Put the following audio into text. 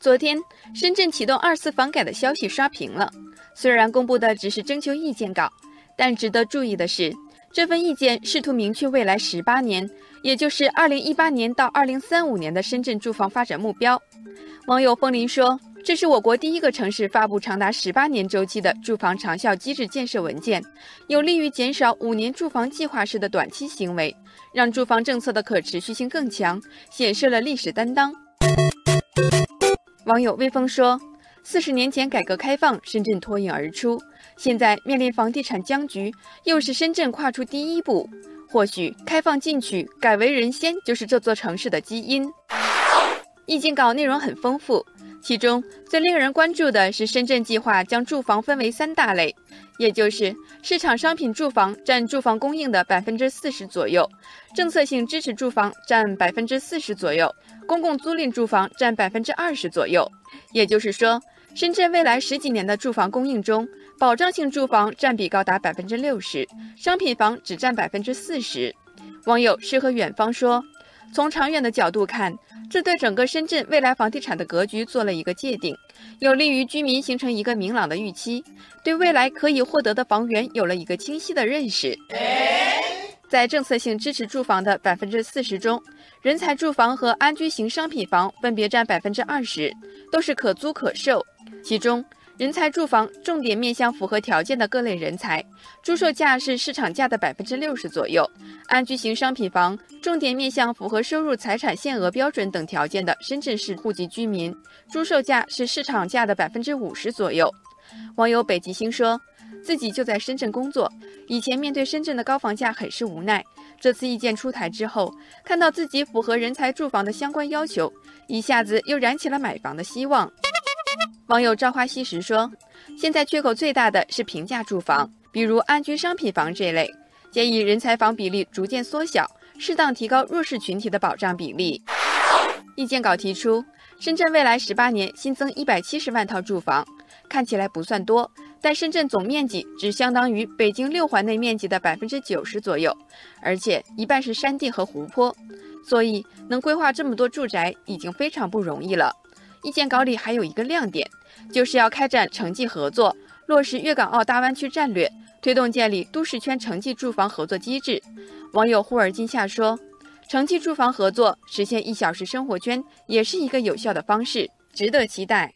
昨天，深圳启动二次房改的消息刷屏了。虽然公布的只是征求意见稿，但值得注意的是，这份意见试图明确未来十八年，也就是二零一八年到二零三五年的深圳住房发展目标。网友风铃说：“这是我国第一个城市发布长达十八年周期的住房长效机制建设文件，有利于减少五年住房计划式的短期行为，让住房政策的可持续性更强，显示了历史担当。”网友微风说：“四十年前改革开放，深圳脱颖而出，现在面临房地产僵局，又是深圳跨出第一步。或许开放进取，改为人先，就是这座城市的基因。”意见稿内容很丰富，其中最令人关注的是深圳计划将住房分为三大类，也就是市场商品住房占住房供应的百分之四十左右，政策性支持住房占百分之四十左右。公共租赁住房占百分之二十左右，也就是说，深圳未来十几年的住房供应中，保障性住房占比高达百分之六十，商品房只占百分之四十。网友诗和远方说：“从长远的角度看，这对整个深圳未来房地产的格局做了一个界定，有利于居民形成一个明朗的预期，对未来可以获得的房源有了一个清晰的认识。”在政策性支持住房的百分之四十中，人才住房和安居型商品房分别占百分之二十，都是可租可售。其中，人才住房重点面向符合条件的各类人才，租售价是市场价的百分之六十左右；安居型商品房重点面向符合收入、财产限额标准等条件的深圳市户籍居民，租售价是市场价的百分之五十左右。网友北极星说。自己就在深圳工作，以前面对深圳的高房价很是无奈。这次意见出台之后，看到自己符合人才住房的相关要求，一下子又燃起了买房的希望。网友朝花夕拾说：“现在缺口最大的是平价住房，比如安居商品房这类，建议人才房比例逐渐缩小，适当提高弱势群体的保障比例。”意见稿提出，深圳未来十八年新增一百七十万套住房，看起来不算多。但深圳总面积只相当于北京六环内面积的百分之九十左右，而且一半是山地和湖泊，所以能规划这么多住宅已经非常不容易了。意见稿里还有一个亮点，就是要开展城际合作，落实粤港澳大湾区战略，推动建立都市圈城际住房合作机制。网友忽而惊吓说：“城际住房合作实现一小时生活圈，也是一个有效的方式，值得期待。”